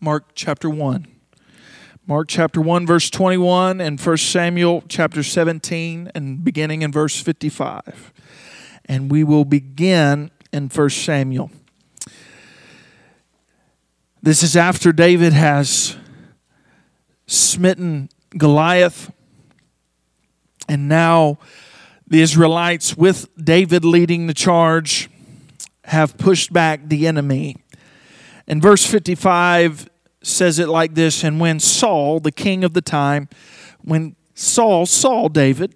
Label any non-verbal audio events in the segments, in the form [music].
Mark chapter 1. Mark chapter 1, verse 21, and 1 Samuel chapter 17, and beginning in verse 55. And we will begin in 1 Samuel. This is after David has smitten Goliath, and now the Israelites, with David leading the charge, have pushed back the enemy. And verse 55 says it like this And when Saul, the king of the time, when Saul saw David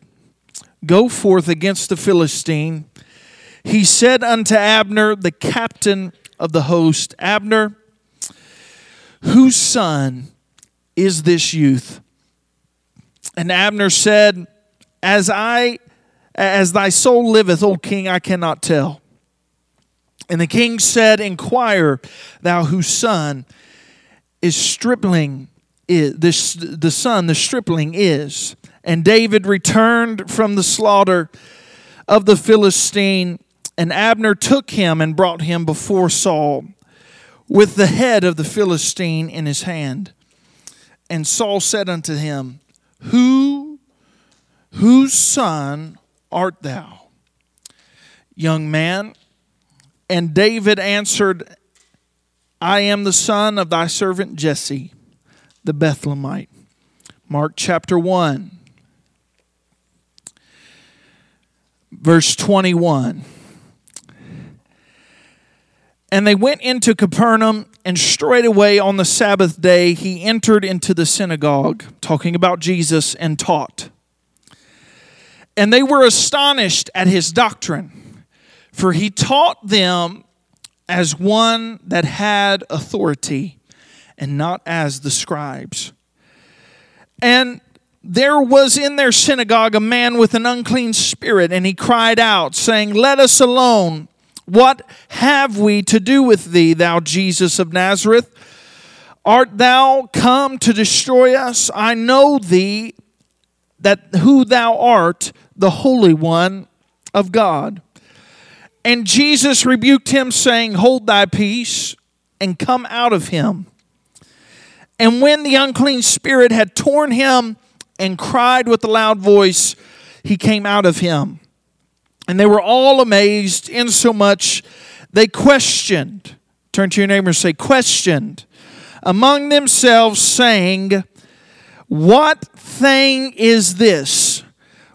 go forth against the Philistine, he said unto Abner, the captain of the host, Abner, whose son is this youth? And Abner said, As I as thy soul liveth, O king, I cannot tell. And the king said, Inquire thou whose son is stripling is this the son the stripling is. And David returned from the slaughter of the Philistine, and Abner took him and brought him before Saul with the head of the Philistine in his hand. And Saul said unto him, Who whose son art thou? Young man. And David answered, I am the son of thy servant Jesse, the Bethlehemite. Mark chapter 1, verse 21. And they went into Capernaum, and straightway on the Sabbath day he entered into the synagogue, talking about Jesus, and taught. And they were astonished at his doctrine, for he taught them as one that had authority, and not as the scribes. And there was in their synagogue a man with an unclean spirit, and he cried out, saying, Let us alone. What have we to do with thee, thou Jesus of Nazareth? Art thou come to destroy us? I know thee that who thou art, the Holy One of God. And Jesus rebuked him, saying, Hold thy peace and come out of him. And when the unclean spirit had torn him and cried with a loud voice, he came out of him. And they were all amazed, insomuch they questioned. Turn to your neighbor and say, questioned among themselves, saying, What thing is this?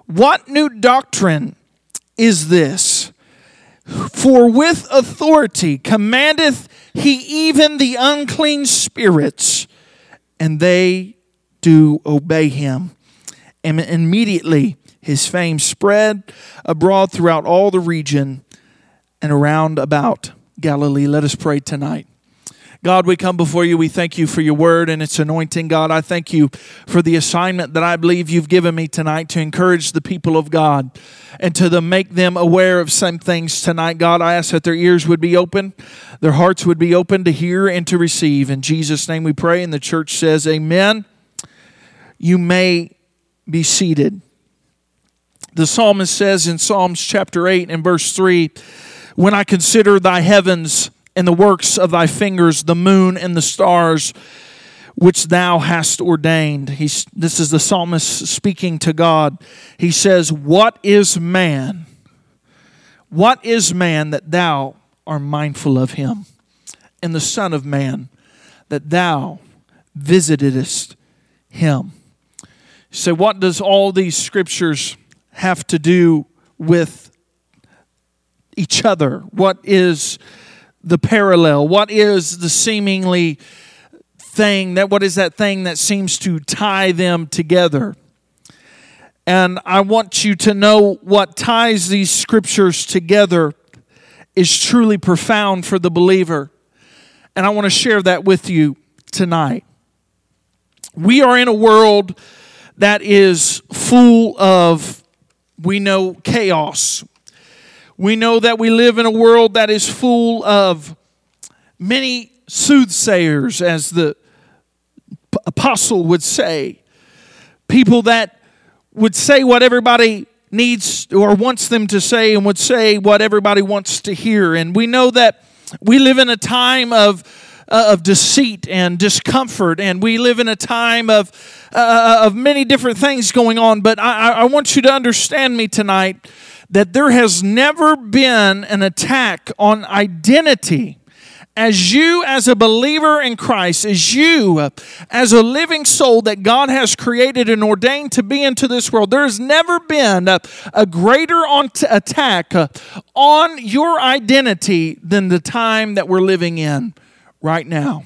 What new doctrine is this? For with authority commandeth he even the unclean spirits, and they do obey him. And immediately his fame spread abroad throughout all the region and around about Galilee. Let us pray tonight. God, we come before you. We thank you for your word and its anointing. God, I thank you for the assignment that I believe you've given me tonight to encourage the people of God and to the, make them aware of some things tonight. God, I ask that their ears would be open, their hearts would be open to hear and to receive. In Jesus' name we pray. And the church says, Amen. You may be seated. The psalmist says in Psalms chapter 8 and verse 3 When I consider thy heavens, and the works of thy fingers, the moon and the stars which thou hast ordained. He's, this is the psalmist speaking to God. He says, What is man? What is man that thou art mindful of him? And the Son of Man that thou visitedest him. So, what does all these scriptures have to do with each other? What is the parallel? What is the seemingly thing that what is that thing that seems to tie them together? And I want you to know what ties these scriptures together is truly profound for the believer. And I want to share that with you tonight. We are in a world that is full of, we know, chaos. We know that we live in a world that is full of many soothsayers, as the apostle would say. People that would say what everybody needs or wants them to say and would say what everybody wants to hear. And we know that we live in a time of uh, of deceit and discomfort, and we live in a time of, uh, of many different things going on. But I, I want you to understand me tonight that there has never been an attack on identity as you, as a believer in Christ, as you, as a living soul that God has created and ordained to be into this world, there has never been a, a greater on t- attack on your identity than the time that we're living in right now.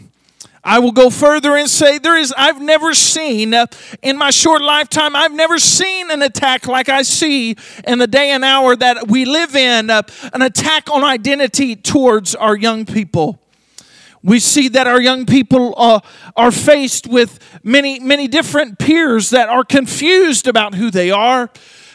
I will go further and say there is I've never seen uh, in my short lifetime I've never seen an attack like I see in the day and hour that we live in uh, an attack on identity towards our young people. We see that our young people uh, are faced with many many different peers that are confused about who they are,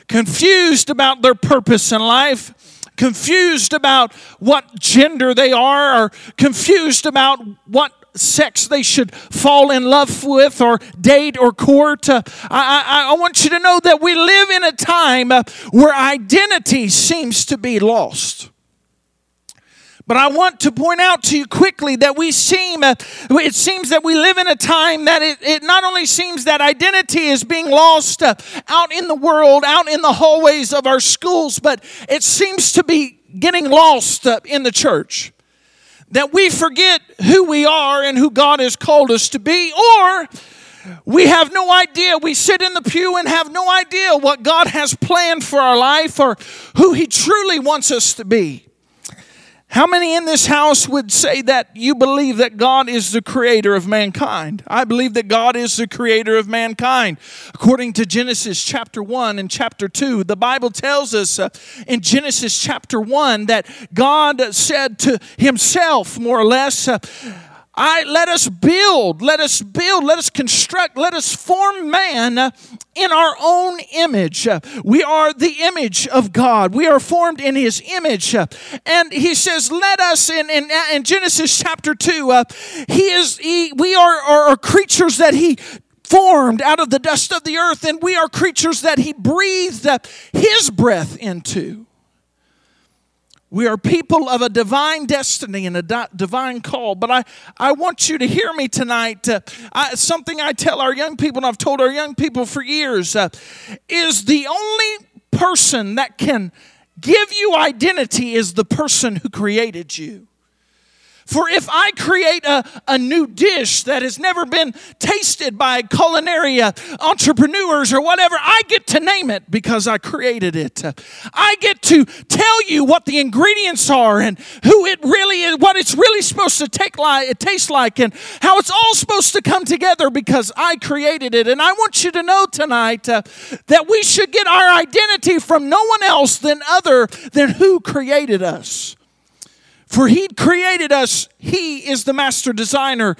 confused about their purpose in life confused about what gender they are, or confused about what sex they should fall in love with or date or court. Uh, I, I, I, want you to know that we live in a time uh, where identity seems to be lost. But I want to point out to you quickly that we seem, uh, it seems that we live in a time that it, it not only seems that identity is being lost uh, out in the world, out in the hallways of our schools, but it seems to be getting lost uh, in the church that we forget who we are and who God has called us to be, or we have no idea. We sit in the pew and have no idea what God has planned for our life or who He truly wants us to be. How many in this house would say that you believe that God is the creator of mankind? I believe that God is the creator of mankind. According to Genesis chapter 1 and chapter 2, the Bible tells us uh, in Genesis chapter 1 that God said to himself, more or less, uh, I let us build, let us build, let us construct, let us form man uh, in our own image. Uh, we are the image of God. We are formed in his image. Uh, and he says, let us in, in, in Genesis chapter 2, uh, he is he, we are, are, are creatures that he formed out of the dust of the earth, and we are creatures that he breathed his breath into. We are people of a divine destiny and a di- divine call. But I, I want you to hear me tonight. Uh, I, something I tell our young people, and I've told our young people for years, uh, is the only person that can give you identity is the person who created you. For if I create a, a new dish that has never been tasted by culinary uh, entrepreneurs or whatever, I get to name it because I created it. I get to tell you what the ingredients are and who it really is, what it's really supposed to take like, taste like, and how it's all supposed to come together because I created it. And I want you to know tonight uh, that we should get our identity from no one else than other than who created us. For He created us, He is the master designer,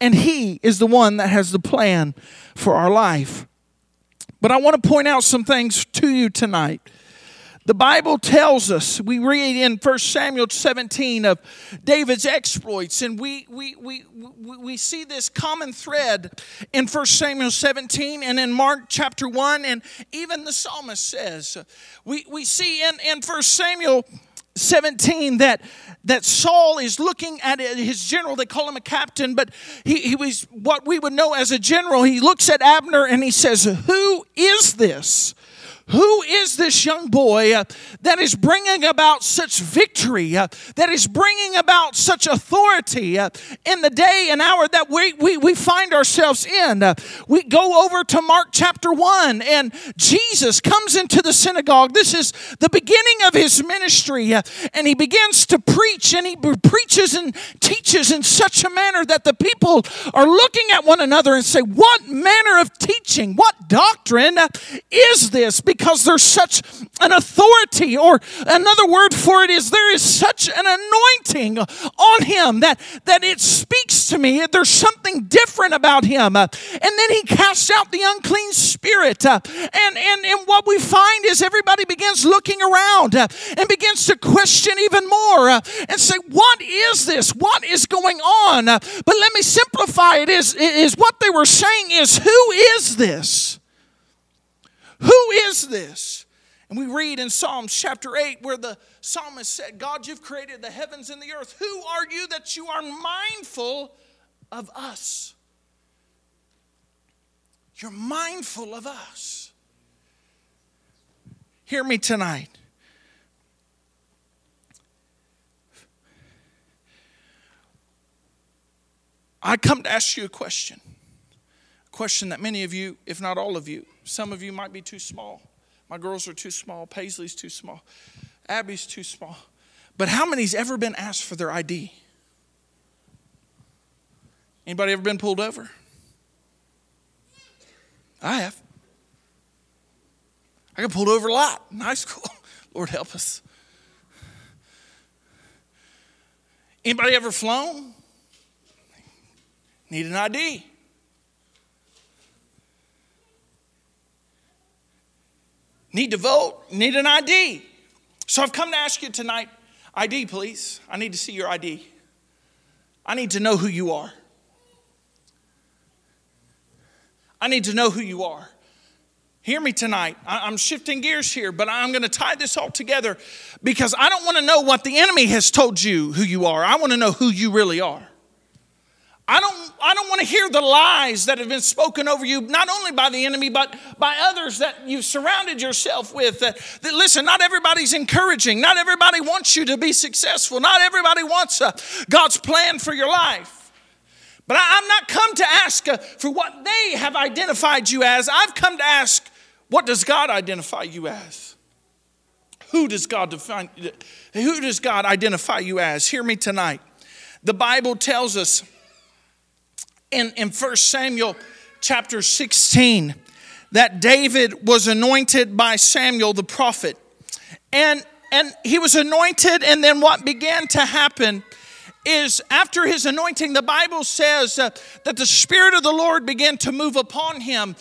and He is the one that has the plan for our life. But I want to point out some things to you tonight. The Bible tells us, we read in 1 Samuel 17 of David's exploits, and we, we, we, we, see this common thread in 1 Samuel 17 and in Mark chapter 1, and even the psalmist says. We, we see in, in 1 Samuel 17 that that Saul is looking at his general. They call him a captain, but he, he was what we would know as a general. He looks at Abner and he says, Who is this? Who is this young boy uh, that is bringing about such victory, uh, that is bringing about such authority uh, in the day and hour that we, we, we find ourselves in? We go over to Mark chapter 1, and Jesus comes into the synagogue. This is the beginning of his ministry, and he begins to preach, and he preaches and teaches in such a manner that the people are looking at one another and say, What manner of teaching, what doctrine is this? because there's such an authority, or another word for it is there is such an anointing on him that, that it speaks to me. There's something different about him. and then he casts out the unclean spirit. and, and, and what we find is everybody begins looking around and begins to question even more and say, What is this? What is going on? but let me simplify it is, is what they were saying is, Who is this? Who is this? And we read in Psalms chapter 8 where the psalmist said, God, you've created the heavens and the earth. Who are you that you are mindful of us? You're mindful of us. Hear me tonight. I come to ask you a question. A question that many of you, if not all of you, some of you might be too small. My girls are too small. Paisley's too small. Abby's too small. But how many's ever been asked for their ID? Anybody ever been pulled over? I have. I got pulled over a lot in high school. [laughs] Lord help us. Anybody ever flown? Need an ID. Need to vote, need an ID. So I've come to ask you tonight ID, please. I need to see your ID. I need to know who you are. I need to know who you are. Hear me tonight. I'm shifting gears here, but I'm going to tie this all together because I don't want to know what the enemy has told you who you are. I want to know who you really are. I don't, I don't want to hear the lies that have been spoken over you, not only by the enemy, but by others that you've surrounded yourself with. That, that listen, not everybody's encouraging. Not everybody wants you to be successful. Not everybody wants uh, God's plan for your life. But I, am not come to ask uh, for what they have identified you as. I've come to ask, what does God identify you as? Who does God define? Who does God identify you as? Hear me tonight. The Bible tells us in, in 1 Samuel chapter 16 that David was anointed by Samuel the prophet. And, and he was anointed, and then what began to happen is after his anointing, the Bible says uh, that the Spirit of the Lord began to move upon him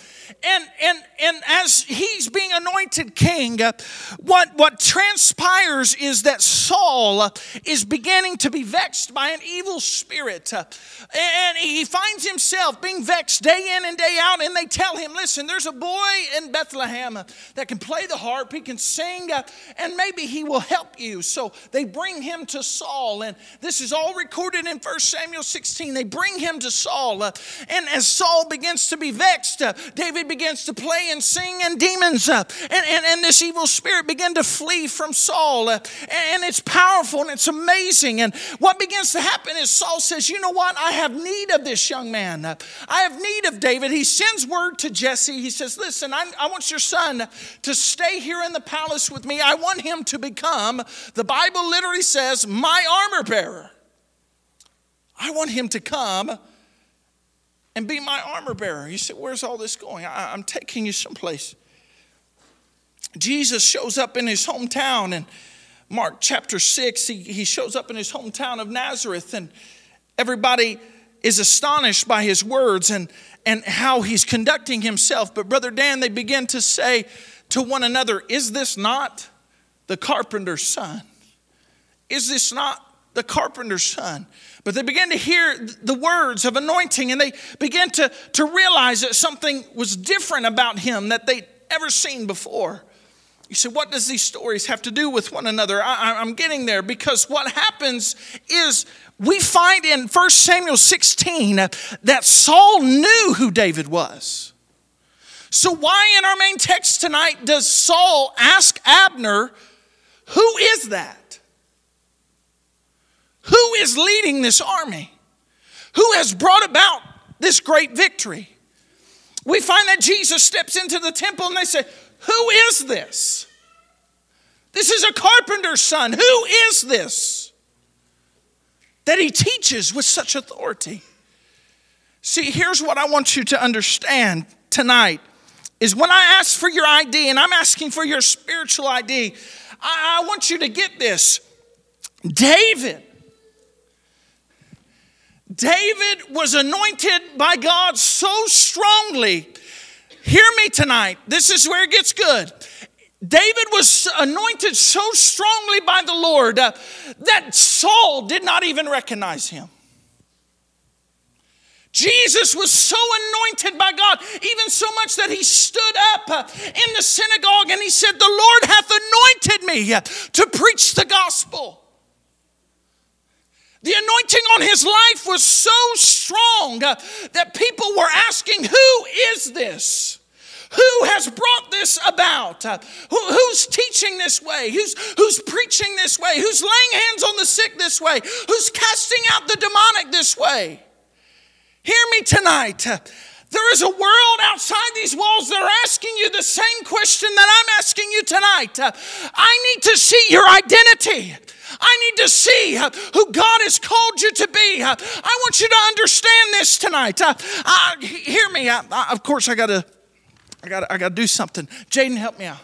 and, and, and as he's being anointed king, uh, what, what transpires is that Saul uh, is beginning to be vexed by an evil spirit. Uh, and he finds himself being vexed day in and day out. And they tell him, listen, there's a boy in Bethlehem that can play the harp, he can sing, and maybe he will help you. So they bring him to Saul. And this is all recorded in 1 Samuel 16. They bring him to Saul. And as Saul begins to be vexed, David David begins to play and sing, and demons and, and, and this evil spirit begin to flee from Saul. Uh, and it's powerful and it's amazing. And what begins to happen is Saul says, You know what? I have need of this young man. I have need of David. He sends word to Jesse. He says, Listen, I, I want your son to stay here in the palace with me. I want him to become, the Bible literally says, my armor bearer. I want him to come and be my armor bearer. You say, Where's all this going? I, am taking you someplace. Jesus shows up in his hometown in Mark chapter 6. He, he shows up in his hometown of Nazareth, and everybody is astonished by his words and, and how he's conducting himself. But, Brother Dan, they begin to say to one another, Is this not the carpenter's son? Is this not the carpenter's son? But they began to hear the words of anointing and they began to, to realize that something was different about him that they'd ever seen before. You said, what does these stories have to do with one another? I, am getting there because what happens is we find in 1 Samuel 16 that Saul knew who David was. So, why in our main text tonight does Saul ask Abner, Who is that? Who is leading this army? Who has brought about this great victory? We find that Jesus steps into the temple and they say, Who is this? This is a carpenter's son. Who is this? That he teaches with such authority. See, here's what I want you to understand tonight is when I ask for your ID and I'm asking for your spiritual ID, I, I want you to get this. David David was anointed by God so strongly. Hear me tonight. This is where it gets good. David was anointed so strongly by the Lord uh, that Saul did not even recognize him. Jesus was so anointed by God, even so much that he stood up uh, in the synagogue and he said, The Lord hath anointed me uh, to preach the gospel. The anointing on his life was so strong uh, that people were asking, Who is this? Who has brought this about? Uh, who, who's teaching this way? Who's, who's preaching this way? Who's laying hands on the sick this way? Who's casting out the demonic this way? Hear me tonight. Uh, there is a world outside these walls that are asking you the same question that I'm asking you tonight. I need to see your identity. I need to see uh, who God has called you to be. Uh, I want you to understand this tonight. Uh, hear me. of course, I got to. I gotta, I got to do something. Jaden, help me out.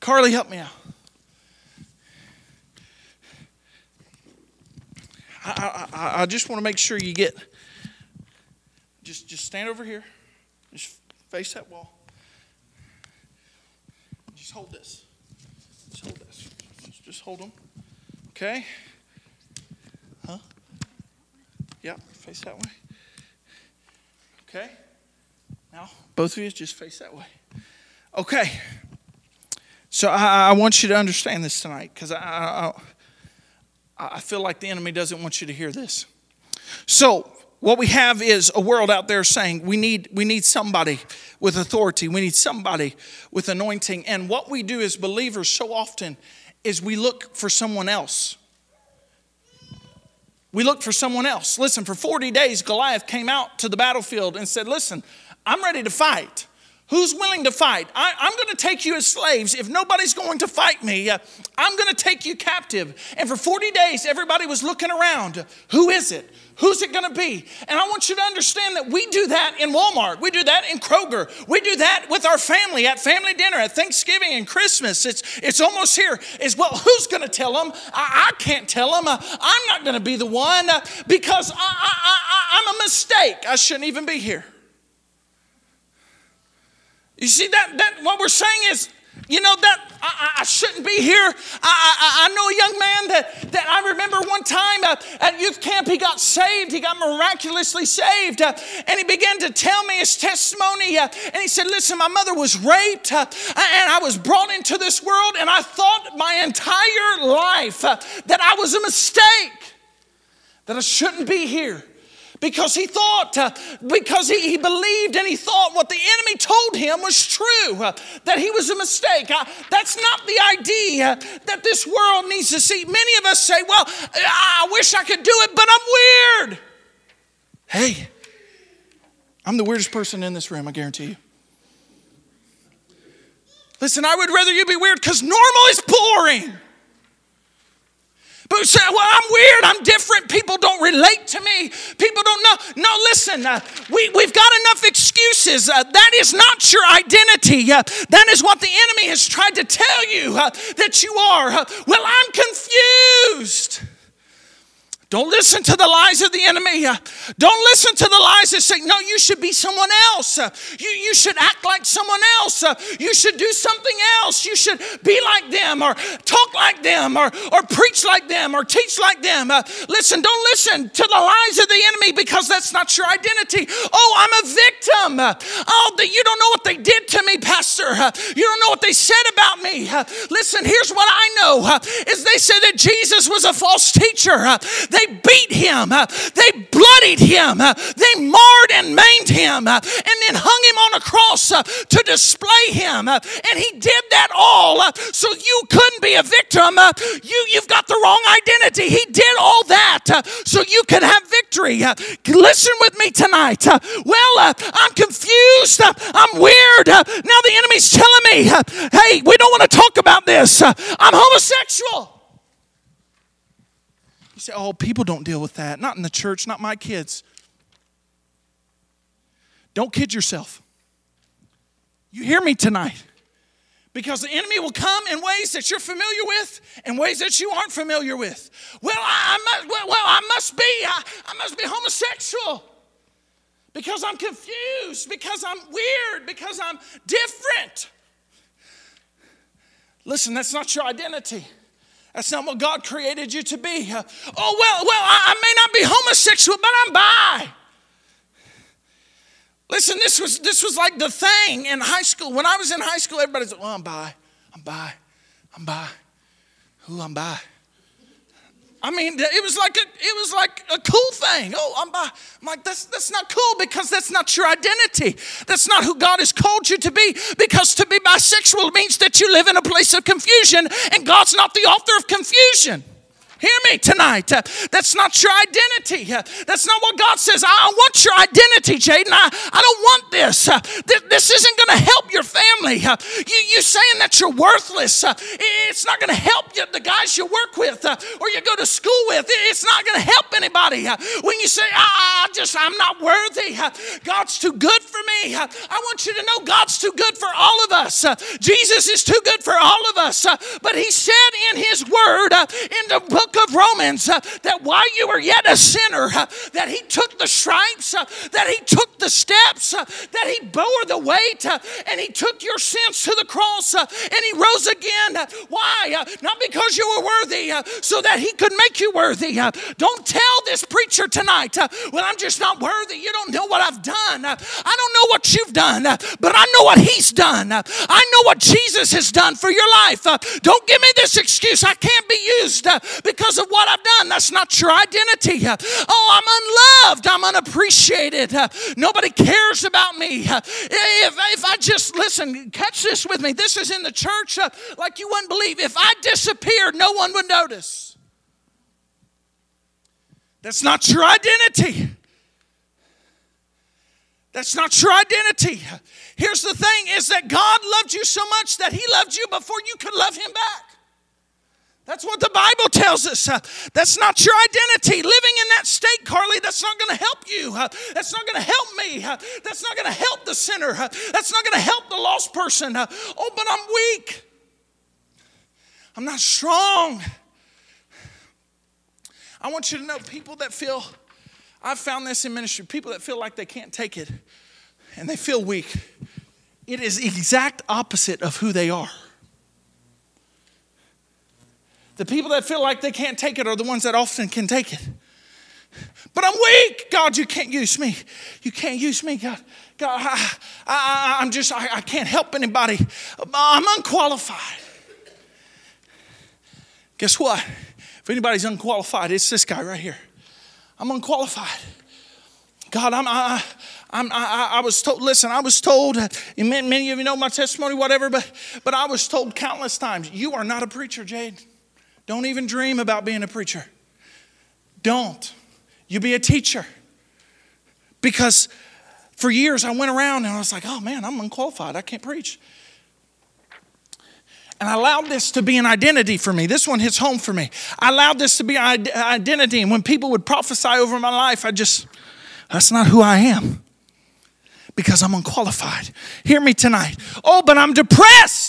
Carly, help me out. I, I, I just want to make sure you get. Just, just stand over here. Just face that wall. Just hold this. Just hold this. Just hold them. Okay? Huh? Yeah, face that way. Okay? Now, both of you just face that way. Okay. So I, I want you to understand this tonight because I, I, I feel like the enemy doesn't want you to hear this. So, what we have is a world out there saying we need, we need somebody with authority, we need somebody with anointing. And what we do as believers so often is we look for someone else. We look for someone else. Listen, for 40 days, Goliath came out to the battlefield and said, Listen, I'm ready to fight. Who's willing to fight? I, am going to take you as slaves. If nobody's going to fight me, uh, I'm going to take you captive. And for 40 days, everybody was looking around. Who is it? Who's it going to be? And I want you to understand that we do that in Walmart. We do that in Kroger. We do that with our family at family dinner, at Thanksgiving and Christmas. It's, it's almost here. Is well, who's going to tell them? I, I, can't tell them. Uh, I'm not going to be the one uh, because I, I, I'm a mistake. I shouldn't even be here. You see that that what we're saying is, you know that I, I shouldn't be here. I, I, I, know a young man that, that I remember one time at youth camp, he got saved. He got miraculously saved. Uh, and he began to tell me his testimony. Uh, and he said, Listen, my mother was raped, uh, and I was brought into this world, and I thought my entire life that I was a mistake, that I shouldn't be here because he thought, uh, because he, he, believed and he thought what the enemy told him was true, uh, that he was a mistake. Uh, that's not the idea that this world needs to see. Many of us say, well, I wish I could do it, but I'm weird. Hey, I'm the weirdest person in this room, I guarantee you. Listen, I would rather you be weird because normal is boring. But say, well, I'm weird, I'm different, people don't relate to me, people don't know. No, listen, uh, we, we've got enough excuses. Uh, that is not your identity. Uh, that is what the enemy has tried to tell you uh, that you are. Uh, well, I'm confused. Don't listen to the lies of the enemy. Don't listen to the lies that say, no, you should be someone else. You, you should act like someone else. You should do something else. You should be like them or talk like them or, or preach like them or teach like them. listen, don't listen to the lies of the enemy because that's not your identity. Oh, I'm a victim. Oh, you don't know what they did to me, Pastor. You don't know what they said about me. Listen, here's what I know is they said that Jesus was a false teacher. Beat him. Uh, they bloodied him. Uh, they marred and maimed him uh, and then hung him on a cross to display him. And he did that all so you couldn't be a victim. You, you've got the wrong identity. He did all that so you could have victory. Listen with me tonight. Well, I'm confused. I'm weird. Now the enemy's telling me, hey, we don't want to talk about this. I'm homosexual. Say, oh, people don't deal with that. Not in the church, not my kids. Don't kid yourself. You hear me tonight. Because the enemy will come in ways that you're familiar with and ways that you aren't familiar with. Well, I, must, well, well, I must be, I, I must be homosexual because I'm confused, because I'm weird, because I'm different. Listen, that's not your identity. That's not what God created you to be. Uh, oh, well, well, I, I may not be homosexual, but I'm bi. Listen, this was this was like the thing in high school. When I was in high school, everybody's like, "Well, I'm bi, I'm bi, I'm bi, who I'm bi." I mean, it was like a, it was like a cool thing. Oh, I'm. I'm like, that's that's not cool because that's not your identity. That's not who God has called you to be. Because to be bisexual means that you live in a place of confusion, and God's not the author of confusion. Hear me tonight. Uh, that's not your identity. Uh, that's not what God says. I want your identity, Jaden. I, I don't want this. Uh, th- this isn't going to help your family. Uh, you, you saying that you're worthless. Uh, it's not going to help you, the guys you work with uh, or you go to school with. It's not going to help anybody. when you say, I, I just, I'm not worthy. God's too good for me. I want you to know God's too good for all of us. Jesus is too good for all of us. but he said in his word in the book book of Romans uh, that while you were yet a sinner, uh, that he took the stripes, uh, that he took the steps, uh, that he bore the weight, uh, and he took your sins to the cross, uh, and he rose again. why? not because you were worthy, so that he could make you worthy. don't tell this preacher tonight, well, I'm just not worthy. You don't know what I've done. I don't know what you've done, but I know what he's done. I know what Jesus has done for your life. don't give me this excuse. I can't be used because because of what I've done. That's not your identity. Oh, I'm unloved. I'm unappreciated. Nobody cares about me. If, if I just, listen, catch this with me. This is in the church uh, like you wouldn't believe. If I disappeared, no one would notice. That's not your identity. That's not your identity. Here's the thing is that God loved you so much that he loved you before you could love him back. That's what the Bible tells us. Uh, that's not your identity. Living in that state, Carly, that's not going to help you. Uh, that's not going to help me. Uh, that's not going to help the sinner. That's not going to help the lost person. Oh, but I'm weak. I'm not strong. I want you to know people that feel, I've found this in ministry, people that feel like they can't take it and they feel weak. It is exact opposite of who they are. The people that feel like they can't take it are the ones that often can take it. But I'm weak. God, you can't use me. You can't use me, God. God, I, am just, I, I can't help anybody. I'm unqualified. Guess what? If anybody's unqualified, it's this guy right here. I'm unqualified. God, I'm, I, I'm, I, I was told, listen, I was told, many of you know my testimony, whatever, but, but I was told countless times, you are not a preacher, Jade. Don't even dream about being a preacher. Don't. You be a teacher. Because for years I went around and I was like, oh man, I'm unqualified. I can't preach. And I allowed this to be an identity for me. This one hits home for me. I allowed this to be an identity. And when people would prophesy over my life, I just, that's not who I am because I'm unqualified. Hear me tonight. Oh, but I'm depressed.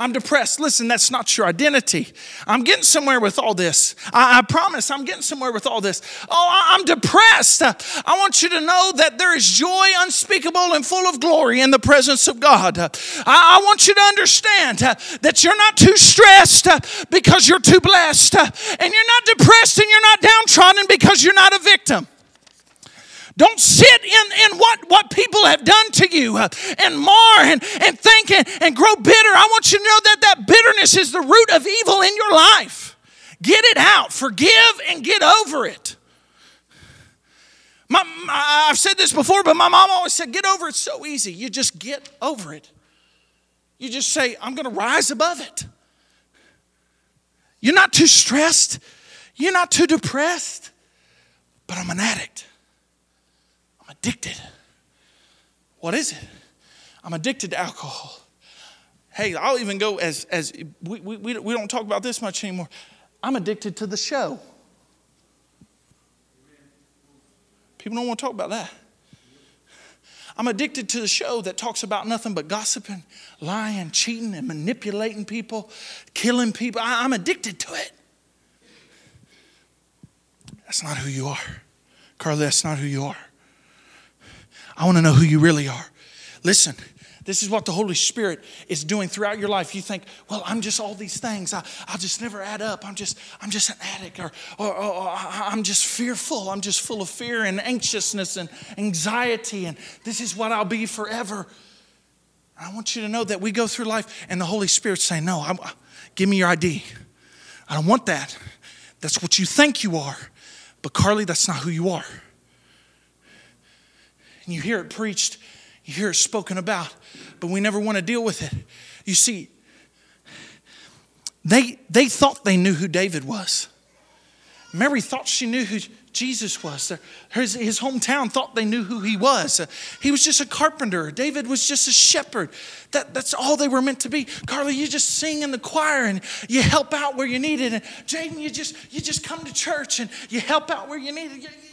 I'm depressed. Listen, that's not your identity. I'm getting somewhere with all this. I, I promise I'm getting somewhere with all this. Oh, I'm depressed. I want you to know that there is joy unspeakable and full of glory in the presence of God. I, I want you to understand that you're not too stressed because you're too blessed, and you're not depressed and you're not downtrodden because you're not a victim. Don't sit in, in what, what people have done to you uh, and mar and, and think and, and grow bitter. I want you to know that that bitterness is the root of evil in your life. Get it out, forgive, and get over it. My, my, I've said this before, but my mom always said, Get over it so easy. You just get over it. You just say, I'm going to rise above it. You're not too stressed, you're not too depressed, but I'm an addict addicted. What is it? I'm addicted to alcohol. Hey, I'll even go as, as we, we, we don't talk about this much anymore. I'm addicted to the show. People don't want to talk about that. I'm addicted to the show that talks about nothing but gossiping, lying, cheating, and manipulating people, killing people. I, am addicted to it. That's not who you are. Carly, that's not who you are. I want to know who you really are. Listen, This is what the Holy Spirit is doing throughout your life. You think, well, I'm just all these things. I, I'll just never add up. I'm just, I'm just an addict, or, or, or, or I'm just fearful. I'm just full of fear and anxiousness and anxiety, and this is what I'll be forever. I want you to know that we go through life and the Holy Spirit's saying, No, I'm, give me your ID. I don't want that. That's what you think you are. But Carly, that's not who you are. And you hear it preached, you hear it spoken about, but we never want to deal with it. You see, they, they thought they knew who David was. Mary thought she knew who Jesus was. His, his hometown thought they knew who he was. He was just a carpenter. David was just a shepherd. That, that's all they were meant to be. Carly, you just sing in the choir and you help out where you need it. And Jaden, you just, you just come to church and you help out where you need it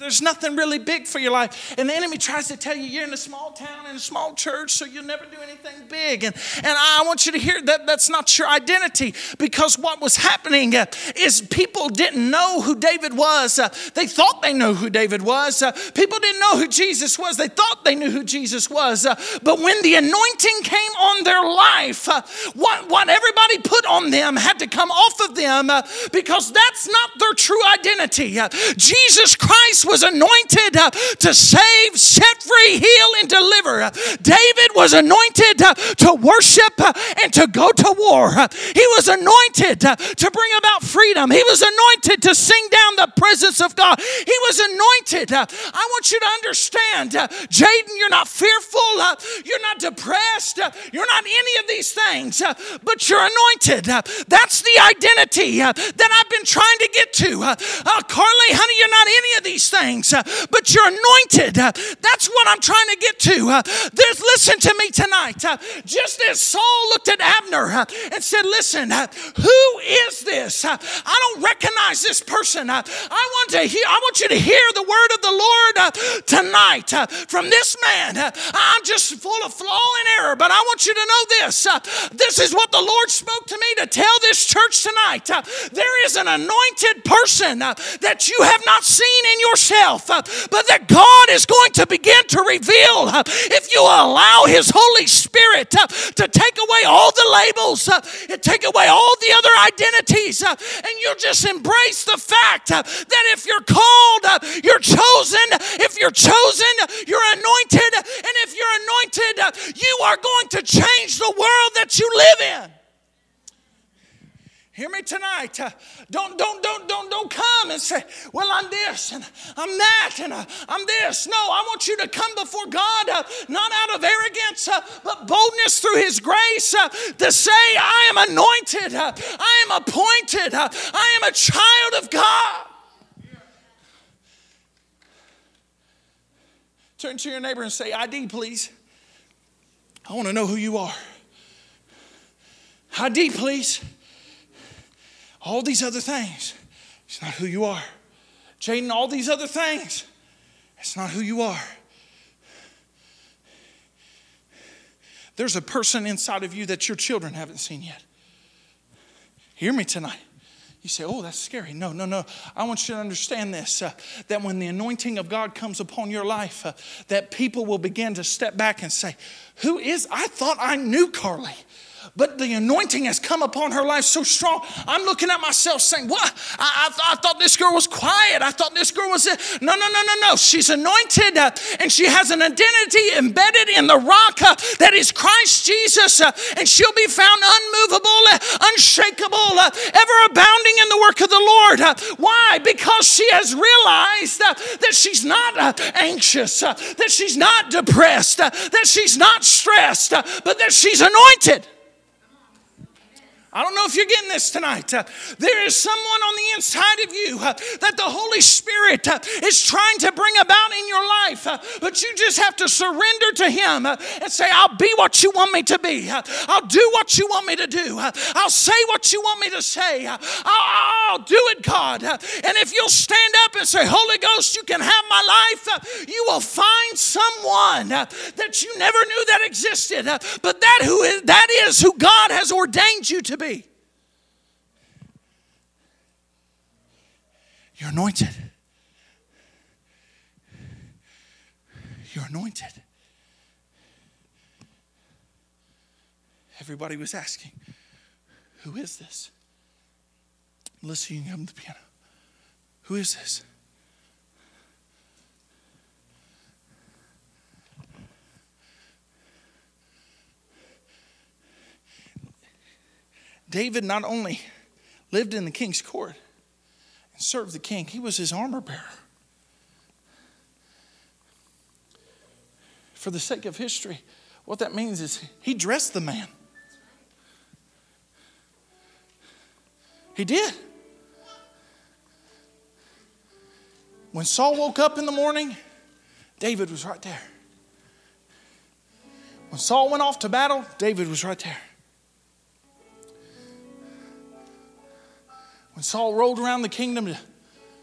there's nothing really big for your life. And the enemy tries to tell you you're in a small town, in a small church, so you'll never do anything big. And, and I want you to hear that that's not your identity because what was happening uh, is people didn't know who David was. Uh, they thought they knew who David was. Uh, people didn't know who Jesus was. They thought they knew who Jesus was. But when the anointing came on their life, what, what everybody put on them had to come off of them because that's not their true identity. Jesus Christ was anointed uh, to save, set free, heal, and deliver. Uh, David was anointed uh, to worship uh, and to go to war. He was anointed uh, to bring about freedom. He was anointed to sing down the presence of God. He was anointed. Uh, I want you to understand, Jaden, you're not fearful, you're not depressed, you're not any of these things, but you're anointed. That's the identity that I've been trying to get to. Carly, honey, you're not any of these things things, uh, but you're anointed. Uh, that's what I'm trying to get to. Uh, there's, listen to me tonight. Uh, just as Saul looked at Abner uh, and said, Listen, uh, who is this? I don't recognize this person. I want to hear, I want you to hear the word of the Lord tonight from this man. I'm just full of flaw and error, but I want you to know this. This is what the Lord spoke to me to tell this church tonight. There is an anointed person that you have not seen in your uh, but that God is going to begin to reveal uh, if you allow His Holy Spirit uh, to take away all the labels, and take away all the other identities, and you just embrace the fact that if you're called, you're chosen. If you're chosen, you're anointed. And if you're anointed, you are going to change the world that you live in. Hear me tonight. Uh, don't, don't, don't, don't, don't come and say, well, I'm this and I'm that and uh, I'm this. No, I want you to come before God, uh, not out of arrogance, uh, but boldness through His grace uh, to say, I am anointed, uh, I am appointed, I am a child of God. Turn to your neighbor and say, ID, please. I want to know who you are. ID, please all these other things. It's not who you are. Jaden, all these other things. It's not who you are. There's a person inside of you that your children haven't seen yet. Hear me tonight. You say, oh, that's scary. No, no, no. I want you to understand this uh, that when the anointing of God comes upon your life, uh, that people will begin to step back and say, Who is? I thought I knew Carly but the anointing has come upon her life so strong. I'm looking at myself saying, What? I, I, I thought this girl was quiet. I thought this girl was. No, no, no, no, no. She's anointed uh, and she has an identity embedded in the rock uh, that is Christ Jesus. Uh, and she'll be found unmovable, uh, unshakable, uh, ever abounding in the work of the Lord. Uh, why? Because she has realized that she's not anxious, that she's not depressed, that she's not stressed, but that she's anointed. I don't know if you're getting this tonight. Uh, there is someone on the inside of you uh, that the Holy Spirit uh, is trying to bring about in your life, uh, but you just have to surrender to Him uh, and say, I'll be what you want me to be. Uh, I'll do what you want me to do. I'll say what you want me to say. I'll, I'll do it, God. and if you'll stand up and say, Holy Ghost, you can have my life, you will find someone that you never knew that existed, but that, who is, that is who God has ordained you to be. You're anointed. You're anointed. Everybody was asking, Who is this? Melissa, you to the piano. Who is this? David not only lived in the king's court and served the king, he was his armor bearer. For the sake of history, what that means is he dressed the man. He did. When Saul woke up in the morning, David was right there. When Saul went off to battle, David was right there. When Saul rolled around the kingdom to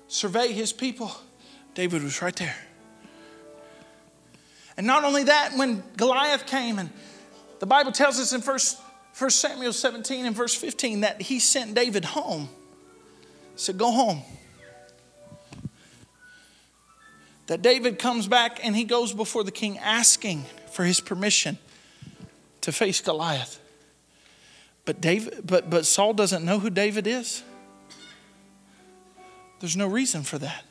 survey his people, David was right there. And not only that, when Goliath came, and the Bible tells us in 1, 1 Samuel 17 and verse 15 that he sent David home. He said, Go home. That David comes back and he goes before the king asking for his permission to face Goliath. But David, but, but Saul doesn't know who David is. There's no reason for that.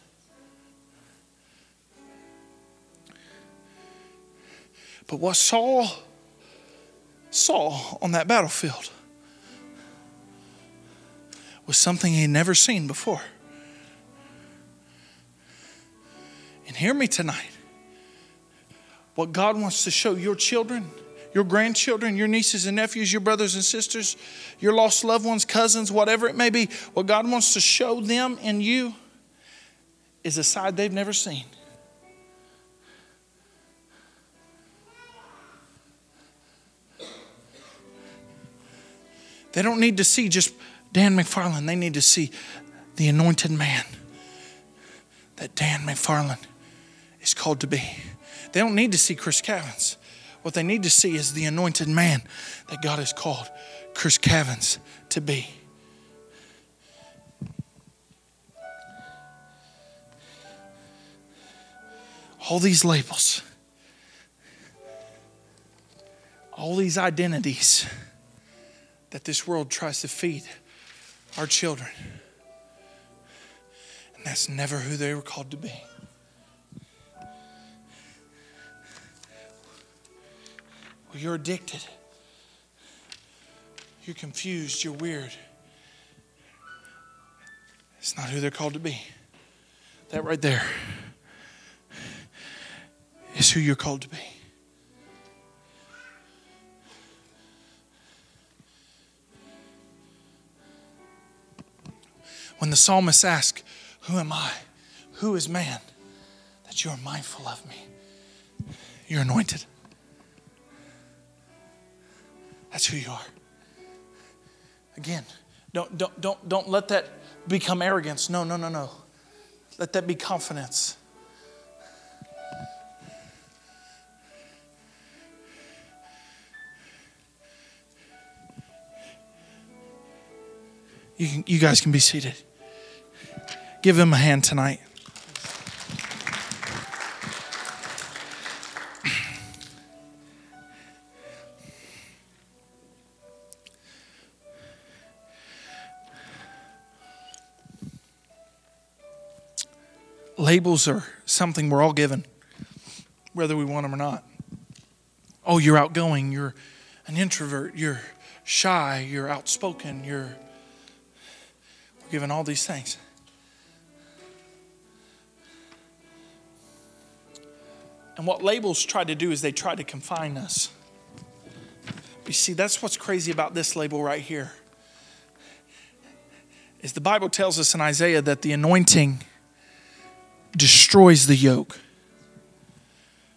But what Saul saw on that battlefield was something he had never seen before. And hear me tonight. What God wants to show your children, your grandchildren, your nieces and nephews, your brothers and sisters, your lost loved ones, cousins, whatever it may be, what God wants to show them in you is a side they've never seen. They don't need to see just Dan McFarland. They need to see the anointed man that Dan McFarland is called to be. They don't need to see Chris Cavins. What they need to see is the anointed man that God has called Chris Cavins to be. All these labels, all these identities that this world tries to feed our children. And that's never who they were called to be. Well, you're addicted. You're confused. You're weird. It's not who they're called to be. That right there is who you're called to be. When the psalmist asks, Who am I? Who is man? That you are mindful of me. You're anointed. That's who you are. Again, don't, don't, don't, don't let that become arrogance. No, no, no, no. Let that be confidence. You, can, you guys can be seated. Give him a hand tonight. Labels are something we're all given, whether we want them or not. Oh, you're outgoing, you're an introvert, you're shy, you're outspoken, you're we're given all these things. And what labels try to do is they try to confine us. You see, that's what's crazy about this label right here. Is the Bible tells us in Isaiah that the anointing destroys the yoke.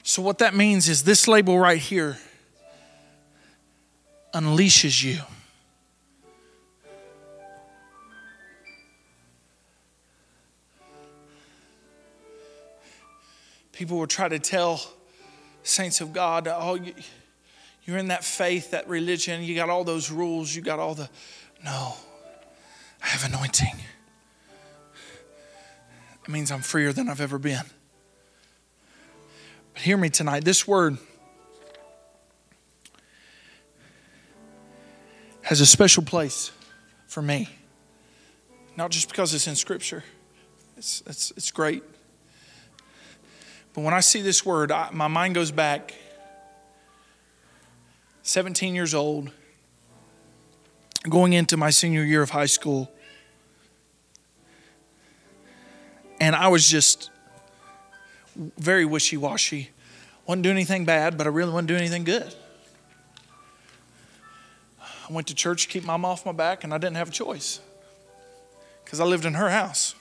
So what that means is this label right here unleashes you. People will try to tell saints of God, oh, you're in that faith, that religion, you got all those rules, you got all the. No, I have anointing. It means I'm freer than I've ever been. But hear me tonight. This word, has a special place for me. Not just because it's in Scripture, it's, it's, it's great. But when I see this word, I, my mind goes back 17 years old, going into my senior year of high school. And I was just very wishy washy. Wasn't doing anything bad, but I really wasn't doing anything good. I went to church to keep mom off my back, and I didn't have a choice because I lived in her house.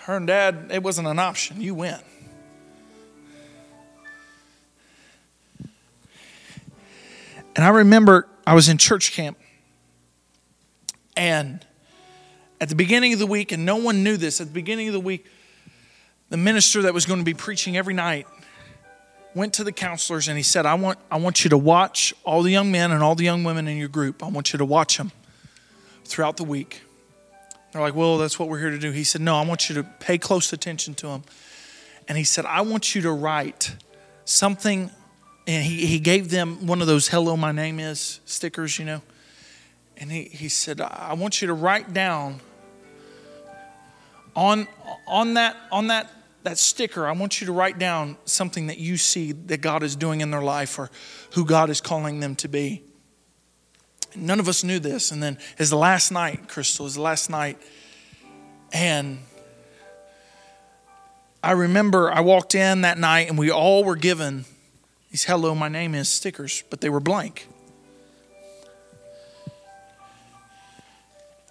Her and dad, it wasn't an option. You went. And I remember I was in church camp, and at the beginning of the week, and no one knew this, at the beginning of the week, the minister that was going to be preaching every night went to the counselors and he said, I want, I want you to watch all the young men and all the young women in your group. I want you to watch them throughout the week. They're like, Well, that's what we're here to do. He said, No, I want you to pay close attention to them. And he said, I want you to write something. And he, he gave them one of those Hello, my name is stickers, you know. And he, he said, I want you to write down on, on, that, on that that sticker, I want you to write down something that you see that God is doing in their life or who God is calling them to be. None of us knew this. And then it's the last night, Crystal, is the last night. And I remember I walked in that night and we all were given these hello, my name is stickers, but they were blank.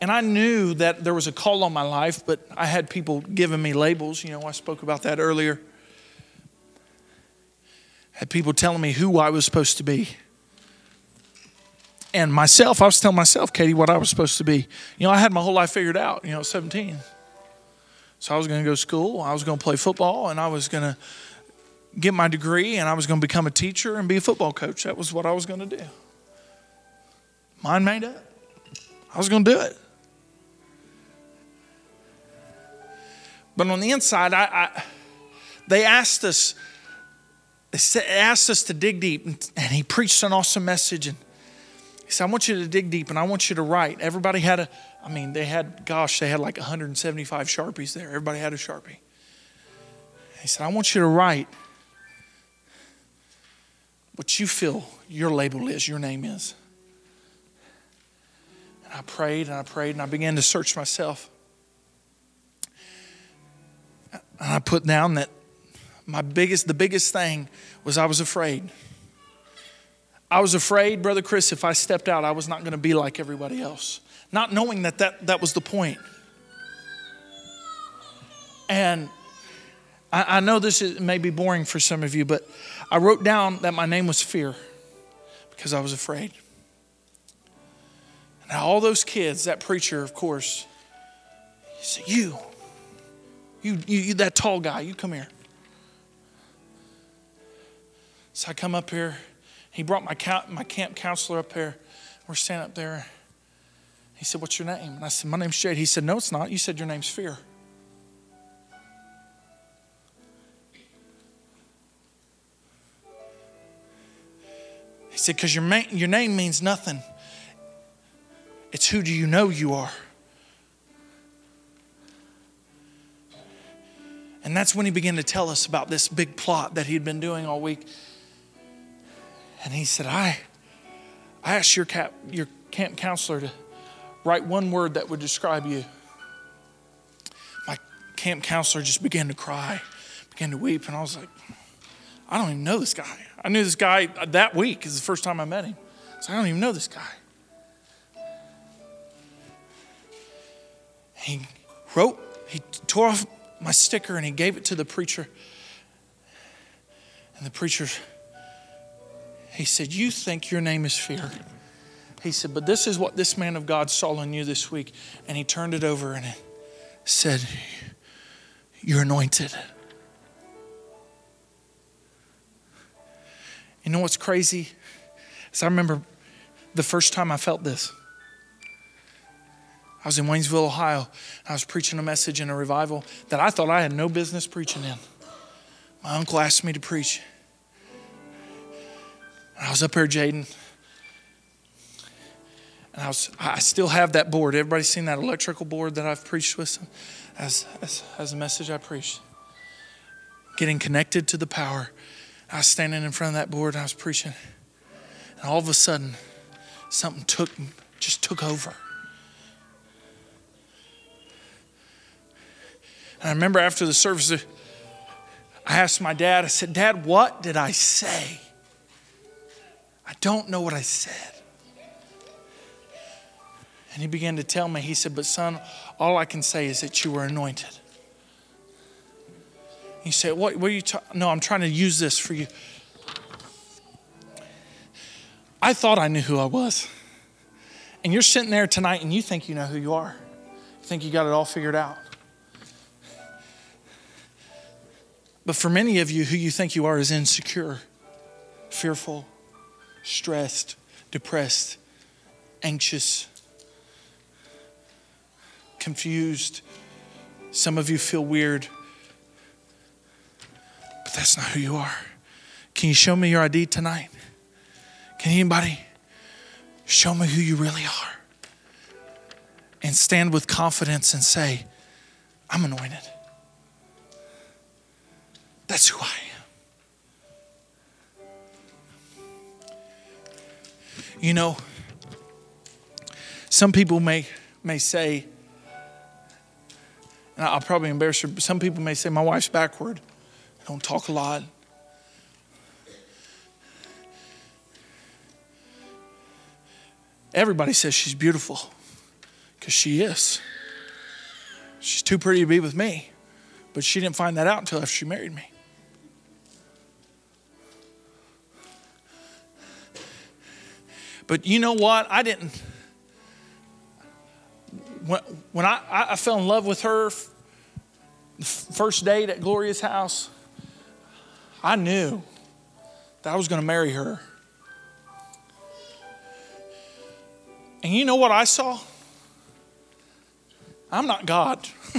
And I knew that there was a call on my life, but I had people giving me labels. You know, I spoke about that earlier. had people telling me who I was supposed to be. And myself, I was telling myself, Katie, what I was supposed to be. You know, I had my whole life figured out, you know, 17. So I was going to go to school, I was going to play football, and I was going to get my degree, and I was going to become a teacher and be a football coach. That was what I was going to do. Mind made up. I was going to do it. But on the inside, I, I they asked us, they asked us to dig deep, and, and he preached an awesome message. And he said, I want you to dig deep and I want you to write. Everybody had a, I mean, they had, gosh, they had like 175 Sharpies there. Everybody had a Sharpie. He said, I want you to write what you feel your label is, your name is. And I prayed and I prayed and I began to search myself. And I put down that my biggest, the biggest thing was I was afraid. I was afraid, Brother Chris, if I stepped out, I was not going to be like everybody else. Not knowing that, that that was the point. And I, I know this is, may be boring for some of you, but I wrote down that my name was Fear because I was afraid. And all those kids, that preacher, of course, he said, You, you, you, you, that tall guy, you come here. So I come up here. He brought my, my camp counselor up here. We're standing up there. He said, What's your name? And I said, My name's Jade. He said, No, it's not. You said your name's Fear. He said, Because your, your name means nothing. It's who do you know you are. And that's when he began to tell us about this big plot that he'd been doing all week. And he said, I, I asked your, cap, your camp counselor to write one word that would describe you. My camp counselor just began to cry, began to weep, and I was like, I don't even know this guy. I knew this guy that week is the first time I met him. So I don't even know this guy. He wrote, he tore off my sticker and he gave it to the preacher. And the preacher, he said, You think your name is fear. He said, But this is what this man of God saw in you this week. And he turned it over and said, You're anointed. You know what's crazy? Is I remember the first time I felt this. I was in Waynesville, Ohio. I was preaching a message in a revival that I thought I had no business preaching in. My uncle asked me to preach. I was up there, Jaden. And I, was, I still have that board. Everybody seen that electrical board that I've preached with? As, as, as a message I preached. Getting connected to the power. I was standing in front of that board and I was preaching. And all of a sudden, something took, just took over. And I remember after the service, I asked my dad, I said, Dad, what did I say? I don't know what I said. And he began to tell me, he said, But son, all I can say is that you were anointed. He said, What, what are you talking? No, I'm trying to use this for you. I thought I knew who I was. And you're sitting there tonight and you think you know who you are. You think you got it all figured out. But for many of you, who you think you are is insecure, fearful, stressed, depressed, anxious, confused. Some of you feel weird, but that's not who you are. Can you show me your ID tonight? Can anybody show me who you really are? And stand with confidence and say, I'm anointed. That's who I am. You know, some people may, may say, and I'll probably embarrass her, but some people may say, My wife's backward. I don't talk a lot. Everybody says she's beautiful because she is. She's too pretty to be with me, but she didn't find that out until after she married me. But you know what? I didn't. When, when I, I fell in love with her, first date at Gloria's house, I knew that I was going to marry her. And you know what I saw? I'm not God. [laughs]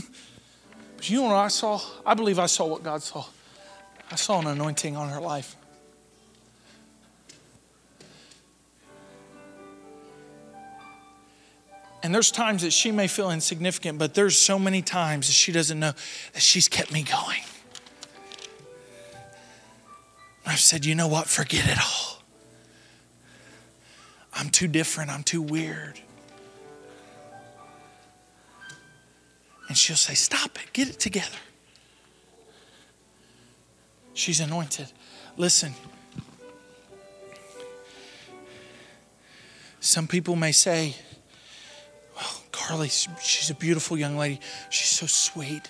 but you know what I saw? I believe I saw what God saw. I saw an anointing on her life. And there's times that she may feel insignificant, but there's so many times that she doesn't know that she's kept me going. I've said, you know what? Forget it all. I'm too different. I'm too weird. And she'll say, Stop it. Get it together. She's anointed. Listen, some people may say, Carly, she's a beautiful young lady. She's so sweet.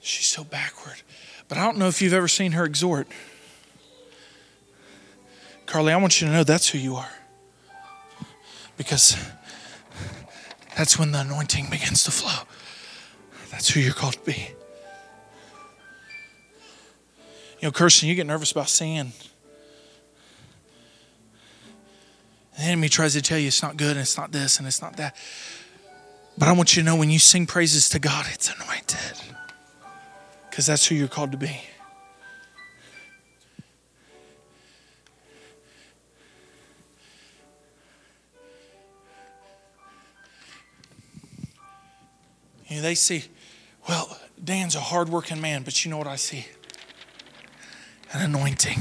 She's so backward. But I don't know if you've ever seen her exhort. Carly, I want you to know that's who you are. Because that's when the anointing begins to flow. That's who you're called to be. You know, Kirsten, you get nervous about sin. The enemy tries to tell you it's not good and it's not this and it's not that. But I want you to know when you sing praises to God, it's anointed. Because that's who you're called to be. You know, they see, well, Dan's a hardworking man, but you know what I see? An anointing.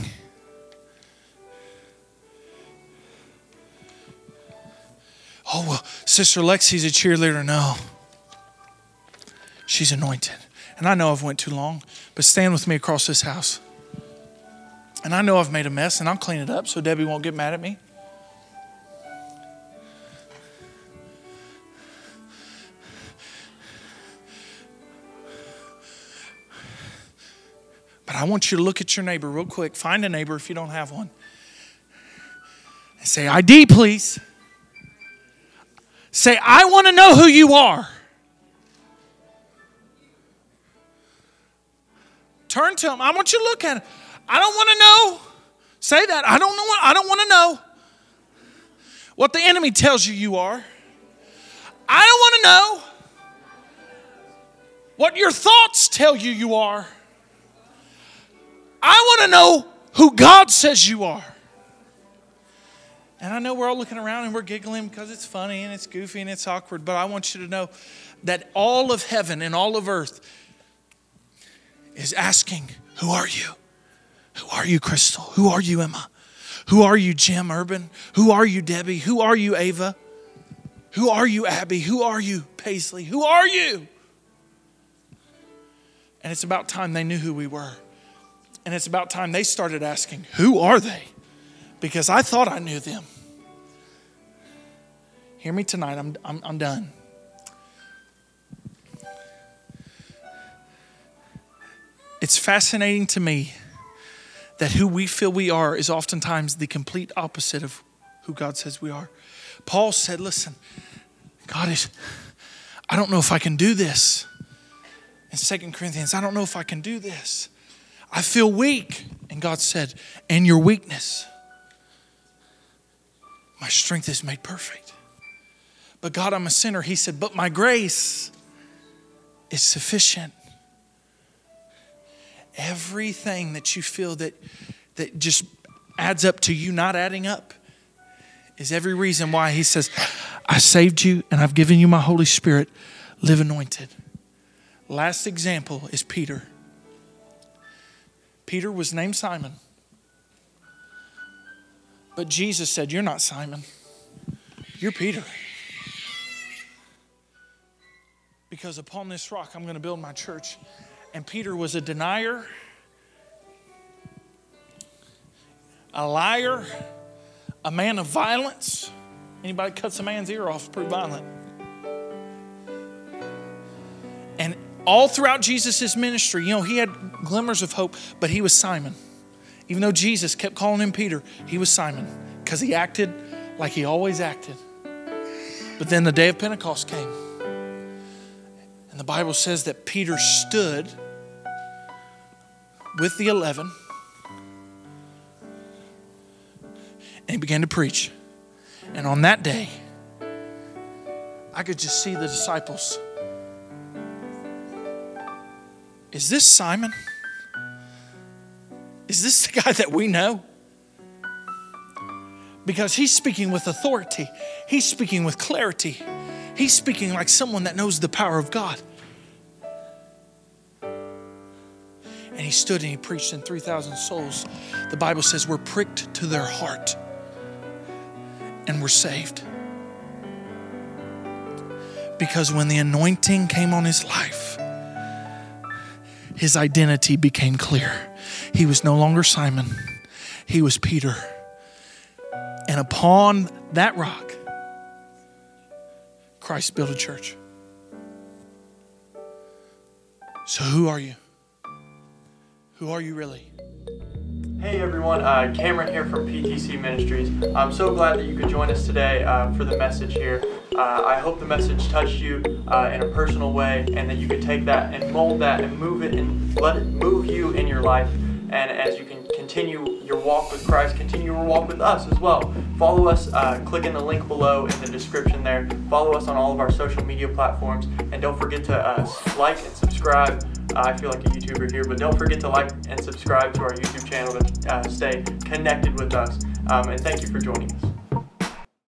Oh, well, Sister Lexi's a cheerleader. No. She's anointed. And I know I've went too long, but stand with me across this house. And I know I've made a mess, and I'll clean it up so Debbie won't get mad at me. But I want you to look at your neighbor real quick. Find a neighbor if you don't have one. And say, ID, please. Say, I want to know who you are. Turn to him. I want you to look at him. I don't want to know. Say that. I don't know. I don't want to know what the enemy tells you you are. I don't want to know what your thoughts tell you you are. I want to know who God says you are. And I know we're all looking around and we're giggling because it's funny and it's goofy and it's awkward, but I want you to know that all of heaven and all of earth is asking, Who are you? Who are you, Crystal? Who are you, Emma? Who are you, Jim Urban? Who are you, Debbie? Who are you, Ava? Who are you, Abby? Who are you, Paisley? Who are you? And it's about time they knew who we were. And it's about time they started asking, Who are they? Because I thought I knew them. Hear me tonight, I'm, I'm, I'm done. It's fascinating to me that who we feel we are is oftentimes the complete opposite of who God says we are. Paul said, Listen, God is, I don't know if I can do this. In Second Corinthians, I don't know if I can do this. I feel weak. And God said, And your weakness, my strength is made perfect. But God, I'm a sinner. He said, But my grace is sufficient. Everything that you feel that that just adds up to you not adding up is every reason why he says i saved you and i've given you my holy spirit. Live anointed. Last example is peter. Peter was named simon but jesus said you're not simon you're peter because upon this rock i'm going to build my church and Peter was a denier, a liar, a man of violence. Anybody cuts a man's ear off, pretty violent. And all throughout Jesus' ministry, you know, he had glimmers of hope, but he was Simon. Even though Jesus kept calling him Peter, he was Simon because he acted like he always acted. But then the day of Pentecost came. And the Bible says that Peter stood with the 11 and he began to preach. And on that day, I could just see the disciples. Is this Simon? Is this the guy that we know? Because he's speaking with authority, he's speaking with clarity, he's speaking like someone that knows the power of God. And he stood and he preached, and 3,000 souls, the Bible says, were pricked to their heart and were saved. Because when the anointing came on his life, his identity became clear. He was no longer Simon, he was Peter. And upon that rock, Christ built a church. So, who are you? Who are you really? Hey everyone, uh, Cameron here from PTC Ministries. I'm so glad that you could join us today uh, for the message here. Uh, I hope the message touched you uh, in a personal way and that you could take that and mold that and move it and let it move you in your life. And as you can continue your walk with Christ, continue your walk with us as well. Follow us, uh, click in the link below in the description there. Follow us on all of our social media platforms. And don't forget to uh, like and subscribe I feel like a YouTuber here, but don't forget to like and subscribe to our YouTube channel to uh, stay connected with us. Um, and thank you for joining us.